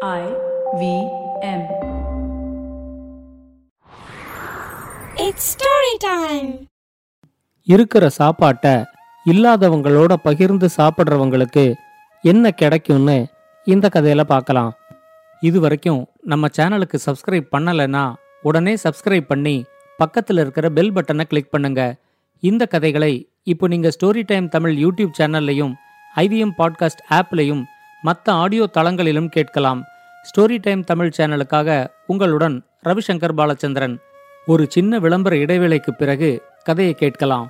I V M. It's story time. இருக்கிற சாப்பாட்டை இல்லாதவங்களோட பகிர்ந்து சாப்பிட்றவங்களுக்கு என்ன கிடைக்கும்னு இந்த கதையில பார்க்கலாம் இது வரைக்கும் நம்ம சேனலுக்கு சப்ஸ்கிரைப் பண்ணலைன்னா உடனே சப்ஸ்கிரைப் பண்ணி பக்கத்தில் இருக்கிற பெல் பட்டனை கிளிக் பண்ணுங்க இந்த கதைகளை இப்போ நீங்க ஸ்டோரி டைம் தமிழ் யூடியூப் சேனல்லையும் ஐவிஎம் பாட்காஸ்ட் ஆப்லையும் மற்ற ஆடியோ தளங்களிலும் கேட்கலாம் ஸ்டோரி டைம் தமிழ் சேனலுக்காக உங்களுடன் ரவிசங்கர் பாலச்சந்திரன் ஒரு சின்ன விளம்பர இடைவேளைக்கு பிறகு கதையை கேட்கலாம்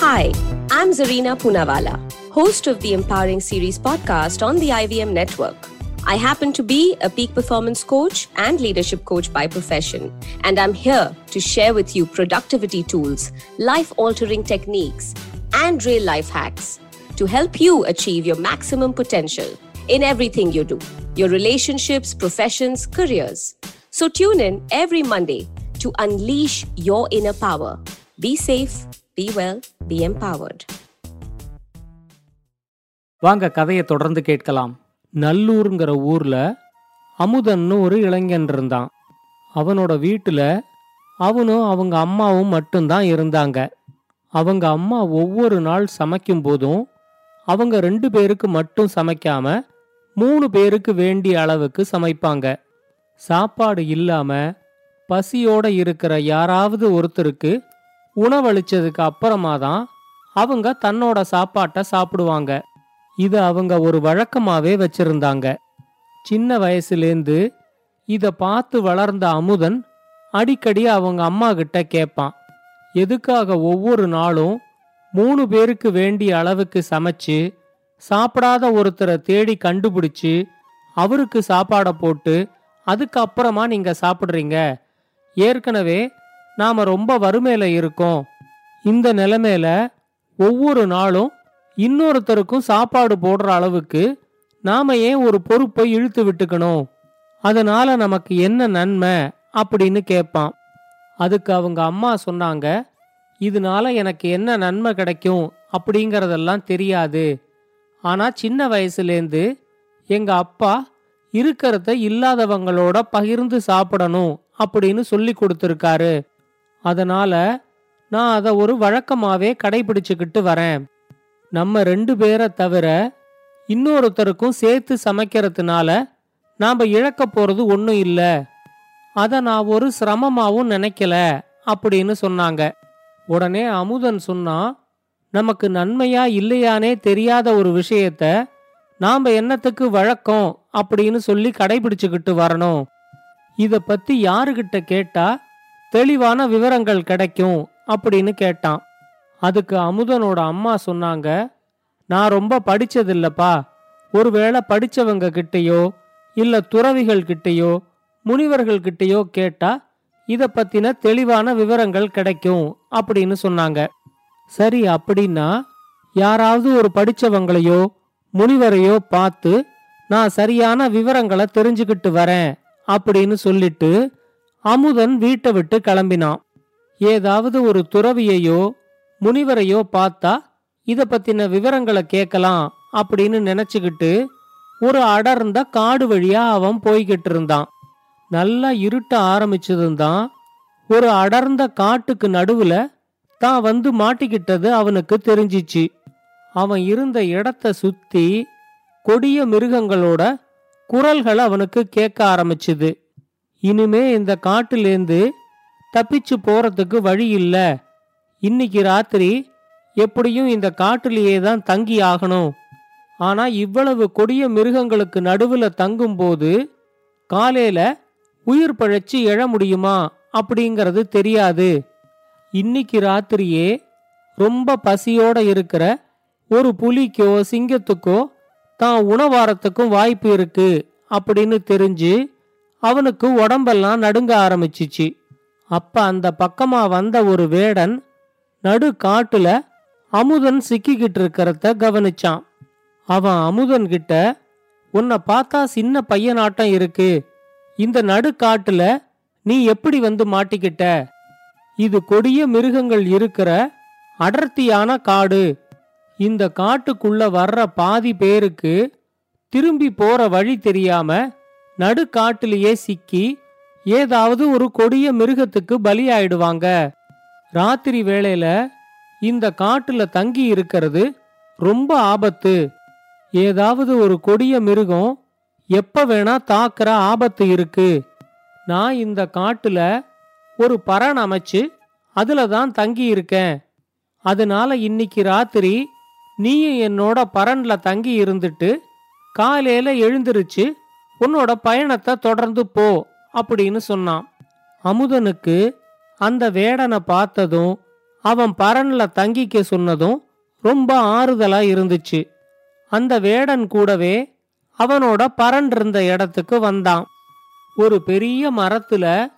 Hi, I'm Zarina Punawala, host of the Empowering Series podcast on the IVM network. I happen to be a peak performance coach and leadership coach by profession, and I'm here to share with you productivity tools, life altering techniques, and real life hacks To help you achieve your maximum potential in everything you do your relationships, professions, careers. So tune in every Monday to unleash your inner power. Be safe, be well, be empowered. வாங்க கதையை தொடர்ந்து கேட்கலாம் நல்லூருங்கிற ஊர்ல அமுதன்னு ஒரு இளைஞன் இருந்தான் அவனோட வீட்டுல அவனும் அவங்க அம்மாவும் மட்டும்தான் இருந்தாங்க அவங்க அம்மா ஒவ்வொரு நாள் சமைக்கும் போதும் அவங்க ரெண்டு பேருக்கு மட்டும் சமைக்காம மூணு பேருக்கு வேண்டிய அளவுக்கு சமைப்பாங்க. சாப்பாடு இல்லாம பசியோட இருக்கிற யாராவது ஒருத்தருக்கு உணவளிச்சதுக்கு அப்புறமா தான் அவங்க தன்னோட சாப்பாட்டை சாப்பிடுவாங்க. இது அவங்க ஒரு வழக்கமாவே வச்சிருந்தாங்க. சின்ன வயசுலேருந்து இத பார்த்து வளர்ந்த அமுதன் அடிக்கடி அவங்க அம்மா கிட்ட கேட்பான். எதுக்காக ஒவ்வொரு நாளும் மூணு பேருக்கு வேண்டிய அளவுக்கு சமைச்சு சாப்பிடாத ஒருத்தரை தேடி கண்டுபிடிச்சு அவருக்கு சாப்பாடை போட்டு அதுக்கப்புறமா நீங்க சாப்பிட்றீங்க. ஏற்கனவே நாம ரொம்ப வறுமையில இருக்கோம். இந்த நிலைமையில ஒவ்வொரு நாளும் இன்னொருத்தருக்கும் சாப்பாடு போடுற அளவுக்கு நாம ஏன் ஒரு பொறுப்பை இழுத்து விட்டுக்கணும்? அதனால நமக்கு என்ன நன்மை? அப்படின்னு கேட்பான். அதுக்கு அவங்க அம்மா சொன்னாங்க இதனால எனக்கு என்ன நன்மை கிடைக்கும் அப்படிங்கறதெல்லாம் தெரியாது. ஆனா சின்ன வயசுலேருந்து எங்க அப்பா இருக்கிறத இல்லாதவங்களோட பகிர்ந்து சாப்பிடணும் அப்படின்னு சொல்லி கொடுத்துருக்காரு. அதனால நான் அதை ஒரு வழக்கமாவே கடைபிடிச்சுக்கிட்டு வரேன். நம்ம ரெண்டு பேரை தவிர இன்னொருத்தருக்கும் சேர்த்து சமைக்கிறதுனால நாம இழக்க போறது ஒன்றும் இல்லை. அதை நான் ஒரு சிரமமாகவும் நினைக்கல அப்படின்னு சொன்னாங்க. உடனே அமுதன் சொன்னான் நமக்கு நன்மையா இல்லையானே தெரியாத ஒரு விஷயத்த நாம என்னத்துக்கு வழக்கம்? அப்படின்னு சொல்லி கடைபிடிச்சுக்கிட்டு வரணும். இத பத்தி யாருகிட்ட கேட்டா தெளிவான விவரங்கள் கிடைக்கும் அப்படின்னு கேட்டான். அதுக்கு அமுதனோட அம்மா சொன்னாங்க நான் ரொம்ப படிச்சதில்லப்பா. ஒருவேளை படிச்சவங்க கிட்டயோ இல்ல துறவிகள் கிட்டயோ முனிவர்கள் கிட்டயோ கேட்டா இதை பத்தின தெளிவான விவரங்கள் கிடைக்கும் அப்படின்னு சொன்னாங்க. சரி அப்படின்னா யாராவது ஒரு படிச்சவங்களையோ முனிவரையோ பார்த்து நான் சரியான விவரங்களை தெரிஞ்சுக்கிட்டு வரேன் அப்படின்னு சொல்லிட்டு அமுதன் வீட்டை விட்டு கிளம்பினான். ஏதாவது ஒரு துறவியையோ முனிவரையோ பார்த்தா இத பத்தின விவரங்களை கேட்கலாம் அப்படின்னு நினைச்சுக்கிட்டு ஒரு அடர்ந்த காடு வழியா அவன் போய்கிட்டு இருந்தான். நல்லா இருட்ட ஆரம்பிச்சதும் தான் ஒரு அடர்ந்த காட்டுக்கு நடுவுல தான் வந்து மாட்டிக்கிட்டது அவனுக்கு தெரிஞ்சிச்சு. அவன் இருந்த இடத்த சுத்தி கொடிய மிருகங்களோட குரல்கள் அவனுக்கு கேட்க ஆரம்பிச்சுது. இனிமே இந்த காட்டிலேந்து தப்பிச்சு போறதுக்கு வழி இல்ல. இன்னைக்கு ராத்திரி எப்படியும் இந்த காட்டிலேயே தான் தங்கி ஆகணும். ஆனா இவ்வளவு கொடிய மிருகங்களுக்கு நடுவுல தங்கும்போது காலையில உயிர் பழைச்சு எழ முடியுமா அப்படிங்கிறது தெரியாது. இன்னைக்கு ராத்திரியே ரொம்ப பசியோட இருக்கிற ஒரு புலிக்கோ சிங்கத்துக்கோ தான் உணவாரத்துக்கும் வாய்ப்பு இருக்கு அப்படின்னு தெரிஞ்சு அவனுக்கு உடம்பெல்லாம் நடுங்க ஆரம்பிச்சிச்சு. அப்ப அந்த பக்கமா வந்த ஒரு வேடன் நடு காட்டுல அமுதன் சிக்கிக்கிட்டு இருக்கிறத கவனிச்சான். அவன் அமுதன் கிட்ட உன்னை பார்த்தா சின்ன பையனாட்டம் இருக்கு. இந்த நடுக்காட்டுல நீ எப்படி வந்து மாட்டிக்கிட்ட? இது கொடிய மிருகங்கள் இருக்கிற அடர்த்தியான காடு. இந்த காட்டுக்குள்ள வர்ற பாதி பேருக்கு திரும்பி போற வழி தெரியாம நடுக்காட்டிலேயே சிக்கி ஏதாவது ஒரு கொடிய மிருகத்துக்கு பலியாயிடுவாங்க. ராத்திரி வேளையில இந்த காட்டுல தங்கி இருக்கிறது ரொம்ப ஆபத்து. ஏதாவது ஒரு கொடிய மிருகம் எப்ப வேணா தாக்குற ஆபத்து இருக்கு. நான் இந்த காட்டுல ஒரு பரண் அமைச்சு அதுல தான் தங்கி இருக்கேன். அதனால இன்னைக்கு ராத்திரி நீயும் என்னோட பரன்ல தங்கி இருந்துட்டு காலையில எழுந்திருச்சு உன்னோட பயணத்தை தொடர்ந்து போ அப்படின்னு சொன்னான். அமுதனுக்கு அந்த வேடனை பார்த்ததும் அவன் பரன்ல தங்கிக்க சொன்னதும் ரொம்ப ஆறுதலா இருந்துச்சு. அந்த வேடன் கூடவே அவனோட பரன் இருந்த இடத்துக்கு வந்தான். ஒரு பெரிய மரத்துல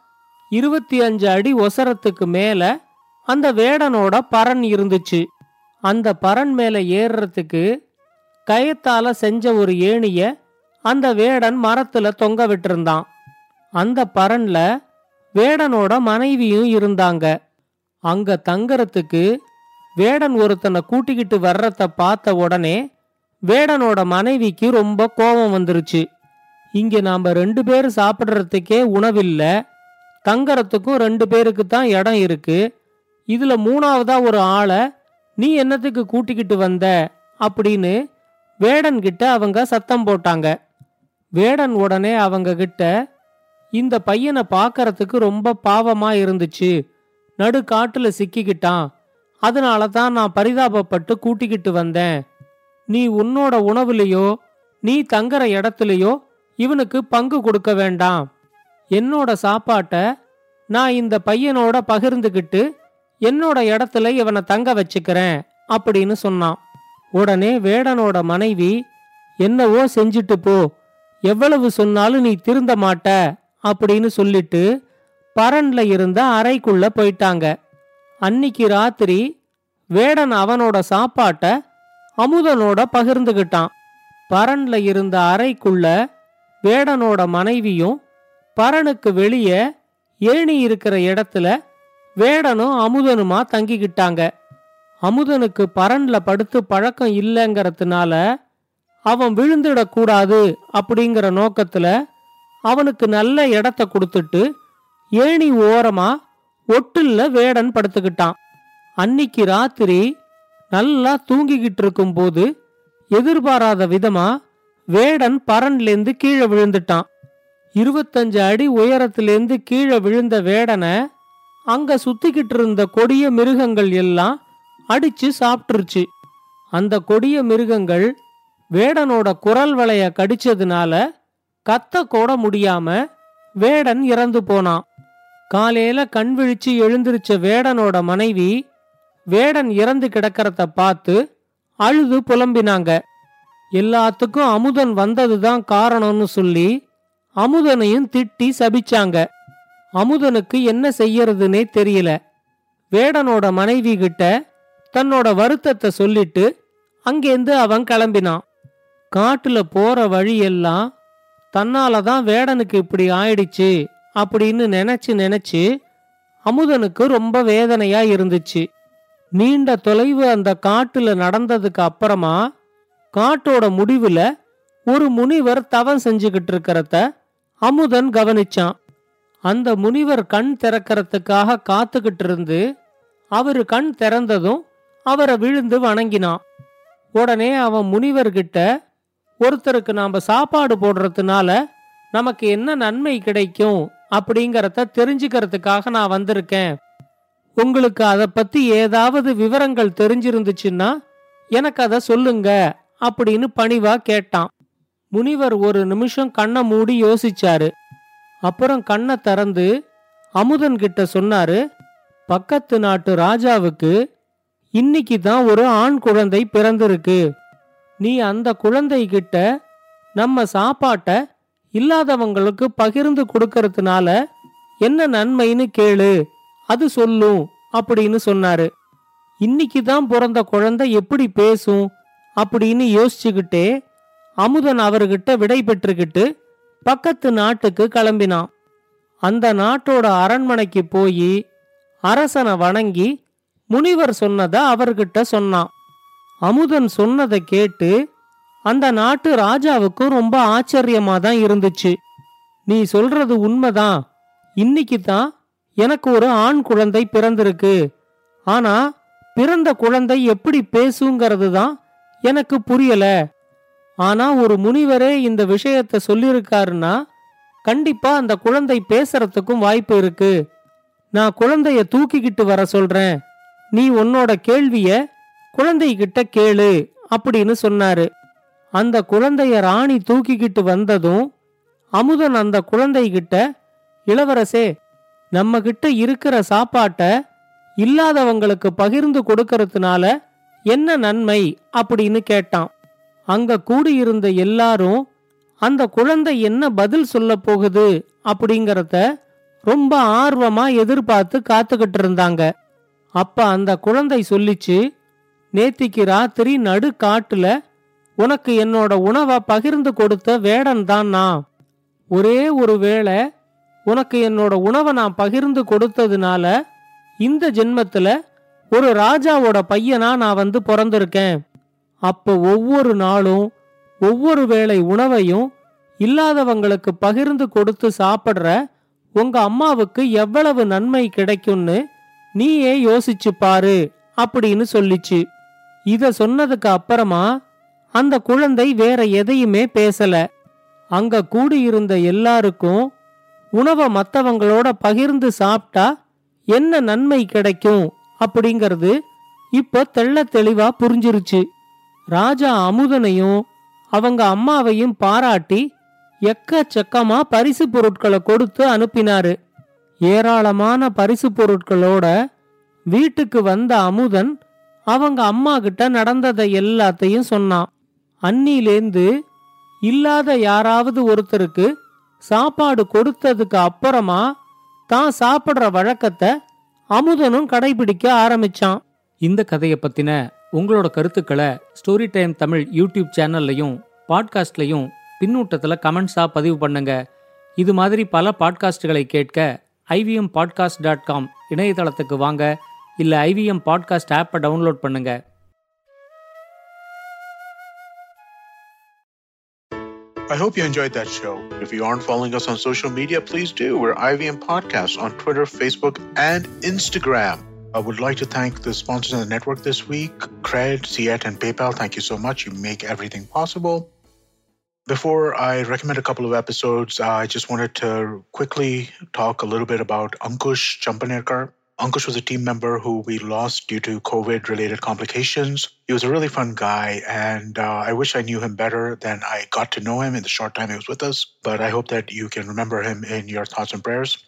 இருபத்தி அஞ்சு அடி ஒசரத்துக்கு மேல அந்த வேடனோட பரன் இருந்துச்சு. அந்த பரன் மேல ஏறுறதுக்கு கயத்தால செஞ்ச ஒரு ஏணிய அந்த வேடன் மரத்துல தொங்க விட்டிருந்தான். அந்த பரன்ல வேடனோட மனைவியும் இருந்தாங்க. அங்க தங்கறதுக்கு வேடன் ஒருத்தனை கூட்டிக்கிட்டு வர்றத பார்த்த உடனே வேடனோட மனைவிக்கு ரொம்ப கோபம் வந்துருச்சு. இங்க நாம ரெண்டு பேர் சாப்பிட்றதுக்கே உணவில்ல. தங்கறதுக்கும் ரெண்டு பேருக்கு தான் இடம் இருக்கு. இதுல மூணாவதா ஒரு ஆளை நீ என்னத்துக்கு கூட்டிக்கிட்டு வந்த? அப்படின்னு வேடன் கிட்ட அவங்க சத்தம் போட்டாங்க. வேடன் உடனே அவங்க கிட்ட இந்த பையனை பார்க்கறதுக்கு ரொம்ப பாவமா இருந்துச்சு. நடு காட்டுல சிக்கிக்கிட்டான். அதனால தான் நான் பரிதாபப்பட்டு கூட்டிக்கிட்டு வந்தேன். நீ உன்னோட உணவுலையோ நீ தங்குற இடத்துலையோ இவனுக்கு பங்கு கொடுக்க வேண்டாம். என்னோட சாப்பாட்டை நான் இந்த பையனோட பகிர்ந்துகிட்டு என்னோட இடத்துல இவனை தங்க வச்சுக்கிறேன் அப்படின்னு சொன்னான். உடனே வேடனோட மனைவி என்னவோ செஞ்சுட்டு போ. எவ்வளவு சொன்னாலும் நீ திருந்த மாட்ட அப்படின்னு சொல்லிட்டு பரன்ல இருந்த அறைக்குள்ள போயிட்டாங்க. அன்னிக்கு ராத்திரி வேடன் அவனோட சாப்பாட்ட அமுதனோட பகிர்ந்துகிட்டான். பரன்ல இருந்த அறைக்குள்ள வேடனோட மனைவியும் பரனுக்கு வெளியே ஏணி இருக்கிற இடத்துல வேடனும் அமுதனுமா தங்கிக்கிட்டாங்க. அமுதனுக்கு பரன்ல படுத்து பழக்கம் இல்லைங்கிறதுனால அவன் விழுந்துடக்கூடாது அப்படிங்கிற நோக்கத்துல அவனுக்கு நல்ல இடத்த கொடுத்துட்டு ஏணி ஓரமா ஒட்டுல்ல வேடன் படுத்துக்கிட்டான். அன்னிக்கு ராத்திரி நல்லா தூங்கிக்கிட்டு இருக்கும்போது எதிர்பாராத விதமா வேடன் பரன்லேருந்து கீழே விழுந்துட்டான். இருபத்தஞ்சு அடி உயரத்திலேருந்து கீழே விழுந்த வேடனை அங்க சுத்திக்கிட்டு இருந்த கொடிய மிருகங்கள் எல்லாம் அடிச்சு சாப்பிட்டுருச்சு. அந்த கொடிய மிருகங்கள் வேடனோட குரல் வளைய கடிச்சதுனால கத்த கூட முடியாம வேடன் இறந்து போனான். காலையில கண் விழிச்சு எழுந்திருச்ச வேடனோட மனைவி வேடன் இறந்து கிடக்கிறத பார்த்து அழுது புலம்பினாங்க. எல்லாத்துக்கும் அமுதன் வந்ததுதான் காரணம்னு சொல்லி அமுதனையும் திட்டி சபிச்சாங்க. அமுதனுக்கு என்ன செய்யறதுன்னே தெரியல. வேடனோட மனைவி கிட்ட தன்னோட வருத்தத்தை சொல்லிட்டு அங்கேருந்து அவன் கிளம்பினான். காட்டுல போற வழியெல்லாம் தன்னால தான் வேடனுக்கு இப்படி ஆயிடுச்சு அப்படின்னு நினைச்சு நினைச்சு அமுதனுக்கு ரொம்ப வேதனையா இருந்துச்சு. நீண்ட தொலைவு அந்த காட்டுல நடந்ததுக்கு அப்புறமா காட்டோட முடிவுல ஒரு முனிவர் தவம் செஞ்சுக்கிட்டு இருக்கிறத அமுதன் கவனிச்சான். அந்த முனிவர் கண் திறக்கறதுக்காக காத்துக்கிட்டு இருந்து அவரு கண் திறந்ததும் அவரை விழுந்து வணங்கினான். உடனே அவன் முனிவர்கிட்ட ஒருத்தருக்கு நாம சாப்பாடு போடுறதுனால நமக்கு என்ன நன்மை கிடைக்கும்? அப்படிங்கறத தெரிஞ்சுக்கிறதுக்காக நான் வந்திருக்கேன். உங்களுக்கு அதை பத்தி ஏதாவது விவரங்கள் தெரிஞ்சிருந்துச்சுன்னா எனக்கு அதை சொல்லுங்க அப்படின்னு பணிவா கேட்டான். முனிவர் ஒரு நிமிஷம் கண்ணை மூடி யோசிச்சாரு. அப்புறம் கண்ணை திறந்து அமுதன் கிட்ட சொன்னாரு பக்கத்து நாட்டு ராஜாவுக்கு இன்னைக்கு தான் ஒரு ஆண் குழந்தை பிறந்திருக்கு. நீ அந்த குழந்தைகிட்ட நம்ம சாப்பாட்டை இல்லாதவங்களுக்கு பகிர்ந்து கொடுக்கறதுனால என்ன நன்மைன்னு கேளு. அது சொல்லும் அப்படின்னு சொன்னாரு. இன்னைக்கு தான் பிறந்த குழந்தை எப்படி பேசும் அப்படின்னு யோசிச்சுக்கிட்டே அமுதன் அவர்கிட்ட விடை பெற்றுக்கிட்டு பக்கத்து நாட்டுக்கு கிளம்பினான். அந்த நாட்டோட அரண்மனைக்கு போய் அரசனை வணங்கி முனிவர் சொன்னதை அவர்கிட்ட சொன்னான். அமுதன் சொன்னதை கேட்டு அந்த நாட்டு ராஜாவுக்கும் ரொம்ப ஆச்சரியமா தான் இருந்துச்சு. நீ சொல்றது உண்மைதான். இன்னைக்கு தான் எனக்கு ஒரு ஆண் குழந்தை பிறந்திருக்கு. ஆனா பிறந்த குழந்தை எப்படி பேசுங்கிறது தான் எனக்கு புரியல. ஆனா ஒரு முனிவரே இந்த விஷயத்த சொல்லியிருக்காருன்னா கண்டிப்பா அந்த குழந்தை பேசுறதுக்கும் வாய்ப்பு இருக்கு. நான் குழந்தைய தூக்கிக்கிட்டு வர சொல்றேன். நீ உன்னோட கேள்விய குழந்தைகிட்ட கேளு அப்படின்னு சொன்னாரு. அந்த குழந்தைய ராணி தூக்கிக்கிட்டு வந்ததும் அமுதன் அந்த குழந்தைகிட்ட இளவரசே நம்ம கிட்ட இருக்கிற சாப்பாட்டை இல்லாதவங்களுக்கு பகிர்ந்து கொடுக்கறதுனால என்ன நன்மை அப்படின்னு கேட்டான். அங்க கூடியிருந்த எல்லாரும் அந்த குழந்தை என்ன பதில் சொல்ல போகுது அப்படிங்கறத ரொம்ப ஆர்வமா எதிர்பார்த்து காத்துக்கிட்டு இருந்தாங்க. அப்ப அந்த குழந்தை சொல்லிச்சு நேத்திக்கு ராத்திரி நடு காட்டுல உனக்கு என்னோட உணவை பகிர்ந்து கொடுத்த வேடன் தான் நான். ஒரே ஒரு வேளை உனக்கு என்னோட உணவை நான் பகிர்ந்து கொடுத்ததுனால இந்த ஜென்மத்துல ஒரு ராஜாவோட பையனா நான் வந்து பிறந்திருக்கேன். அப்போ ஒவ்வொரு நாளும் ஒவ்வொரு வேளை உணவையும் இல்லாதவங்களுக்கு பகிர்ந்து கொடுத்து சாப்பிடுற உங்க அம்மாவுக்கு எவ்வளவு நன்மை கிடைக்கும்னு நீயே யோசிச்சு பாரு அப்படின்னு சொல்லிச்சு. இத சொன்னதுக்கு அப்புறமா அந்த குழந்தை வேற எதையுமே பேசல. அங்க கூடியிருந்த எல்லாருக்கும் உணவை மற்றவங்களோட பகிர்ந்து சாப்பிட்டா என்ன நன்மை கிடைக்கும் அப்படிங்கிறது இப்ப தெள்ள தெளிவா புரிஞ்சிருச்சு. ராஜா அமுதனையும் அவங்க அம்மாவையும் பாராட்டி எக்கச்சக்கமா பரிசு பொருட்களை கொடுத்து அனுப்பினாரு. ஏராளமான பரிசு பொருட்களோட வீட்டுக்கு வந்த அமுதன் அவங்க அம்மா கிட்ட நடந்ததை எல்லாத்தையும் சொன்னான். அன்னிலேந்து இல்லாத யாராவது ஒருத்தருக்கு சாப்பாடு கொடுத்ததுக்கு அப்புறமா தான் சாப்பிடுற வழக்கத்தை அமுதனும் கடைபிடிக்க ஆரம்பிச்சான். இந்த கதையை பத்தின உங்களோட கருத்துக்களை ஸ்டோரி டைம் தமிழ் யூடியூப் சேனல்லையும் பாட்காஸ்ட்லையும் பின்னூட்டத்தில் கமெண்ட்ஸாக பதிவு பண்ணுங்க. இது மாதிரி பல பாட்காஸ்டுகளை கேட்க ஐவிஎம் பாட்காஸ்ட் டாட் காம் இணையதளத்துக்கு வாங்க. இல்லை ஐவிஎம் பாட்காஸ்ட் ஆப்பை டவுன்லோட் பண்ணுங்கள் I hope you enjoyed that show. If you aren't following us on social media, please do. We're IVM Podcasts on Twitter, Facebook, and Instagram. I would like to thank the sponsors of the network this week Cred, Ciet, and PayPal. Thank you so much. You make everything possible. Before I recommend a couple of episodes, I just wanted to quickly talk a little bit about Ankush Champanerkar. Ankush was a team member who we lost due to COVID related complications. He was a really fun guy, and uh, I wish I knew him better than I got to know him in the short time he was with us. But I hope that you can remember him in your thoughts and prayers.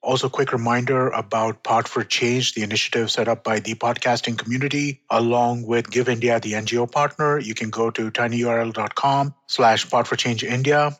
Also, quick reminder about Pod for Change, the initiative set up by the podcasting community, along with Give India, the NGO partner. You can go to tinyurl.com slash Pod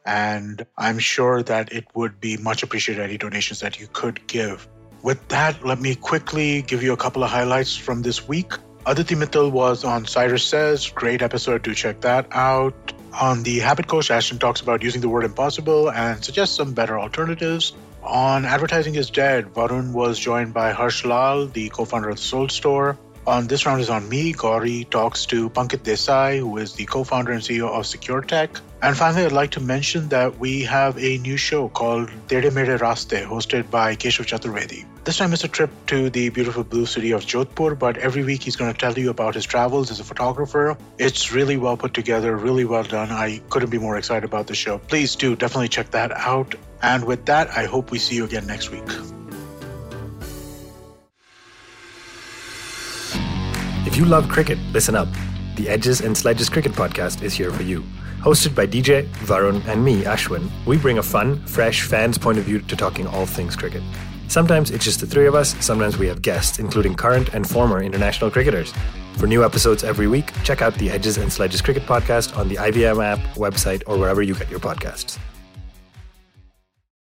and I'm sure that it would be much appreciated any donations that you could give. With that, let me quickly give you a couple of highlights from this week. Aditi Mittal was on Cyrus Says. Great episode. Do check that out. On the Habit Coach, Ashton talks about using the word impossible and suggests some better alternatives. On Advertising is Dead, Varun was joined by Harsh Lal, the co founder of the Soul Store. On This Round is on Me, Gauri talks to Pankit Desai, who is the co founder and CEO of Secure Tech. And finally, I'd like to mention that we have a new show called Tere Mere Raste, hosted by Keshav Chaturvedi. This time it's a trip to the beautiful blue city of Jodhpur, but every week he's going to tell you about his travels as a photographer. It's really well put together, really well done. I couldn't be more excited about the show. Please do definitely check that out. And with that, I hope we see you again next week. If you love cricket, listen up. The Edges and Sledges Cricket Podcast is here for you. Hosted by DJ, Varun, and me, Ashwin, we bring a fun, fresh fan's point of view to talking all things cricket. Sometimes it's just the three of us, sometimes we have guests, including current and former international cricketers. For new episodes every week, check out the Edges and Sledges Cricket Podcast on the IVM app, website, or wherever you get your podcasts.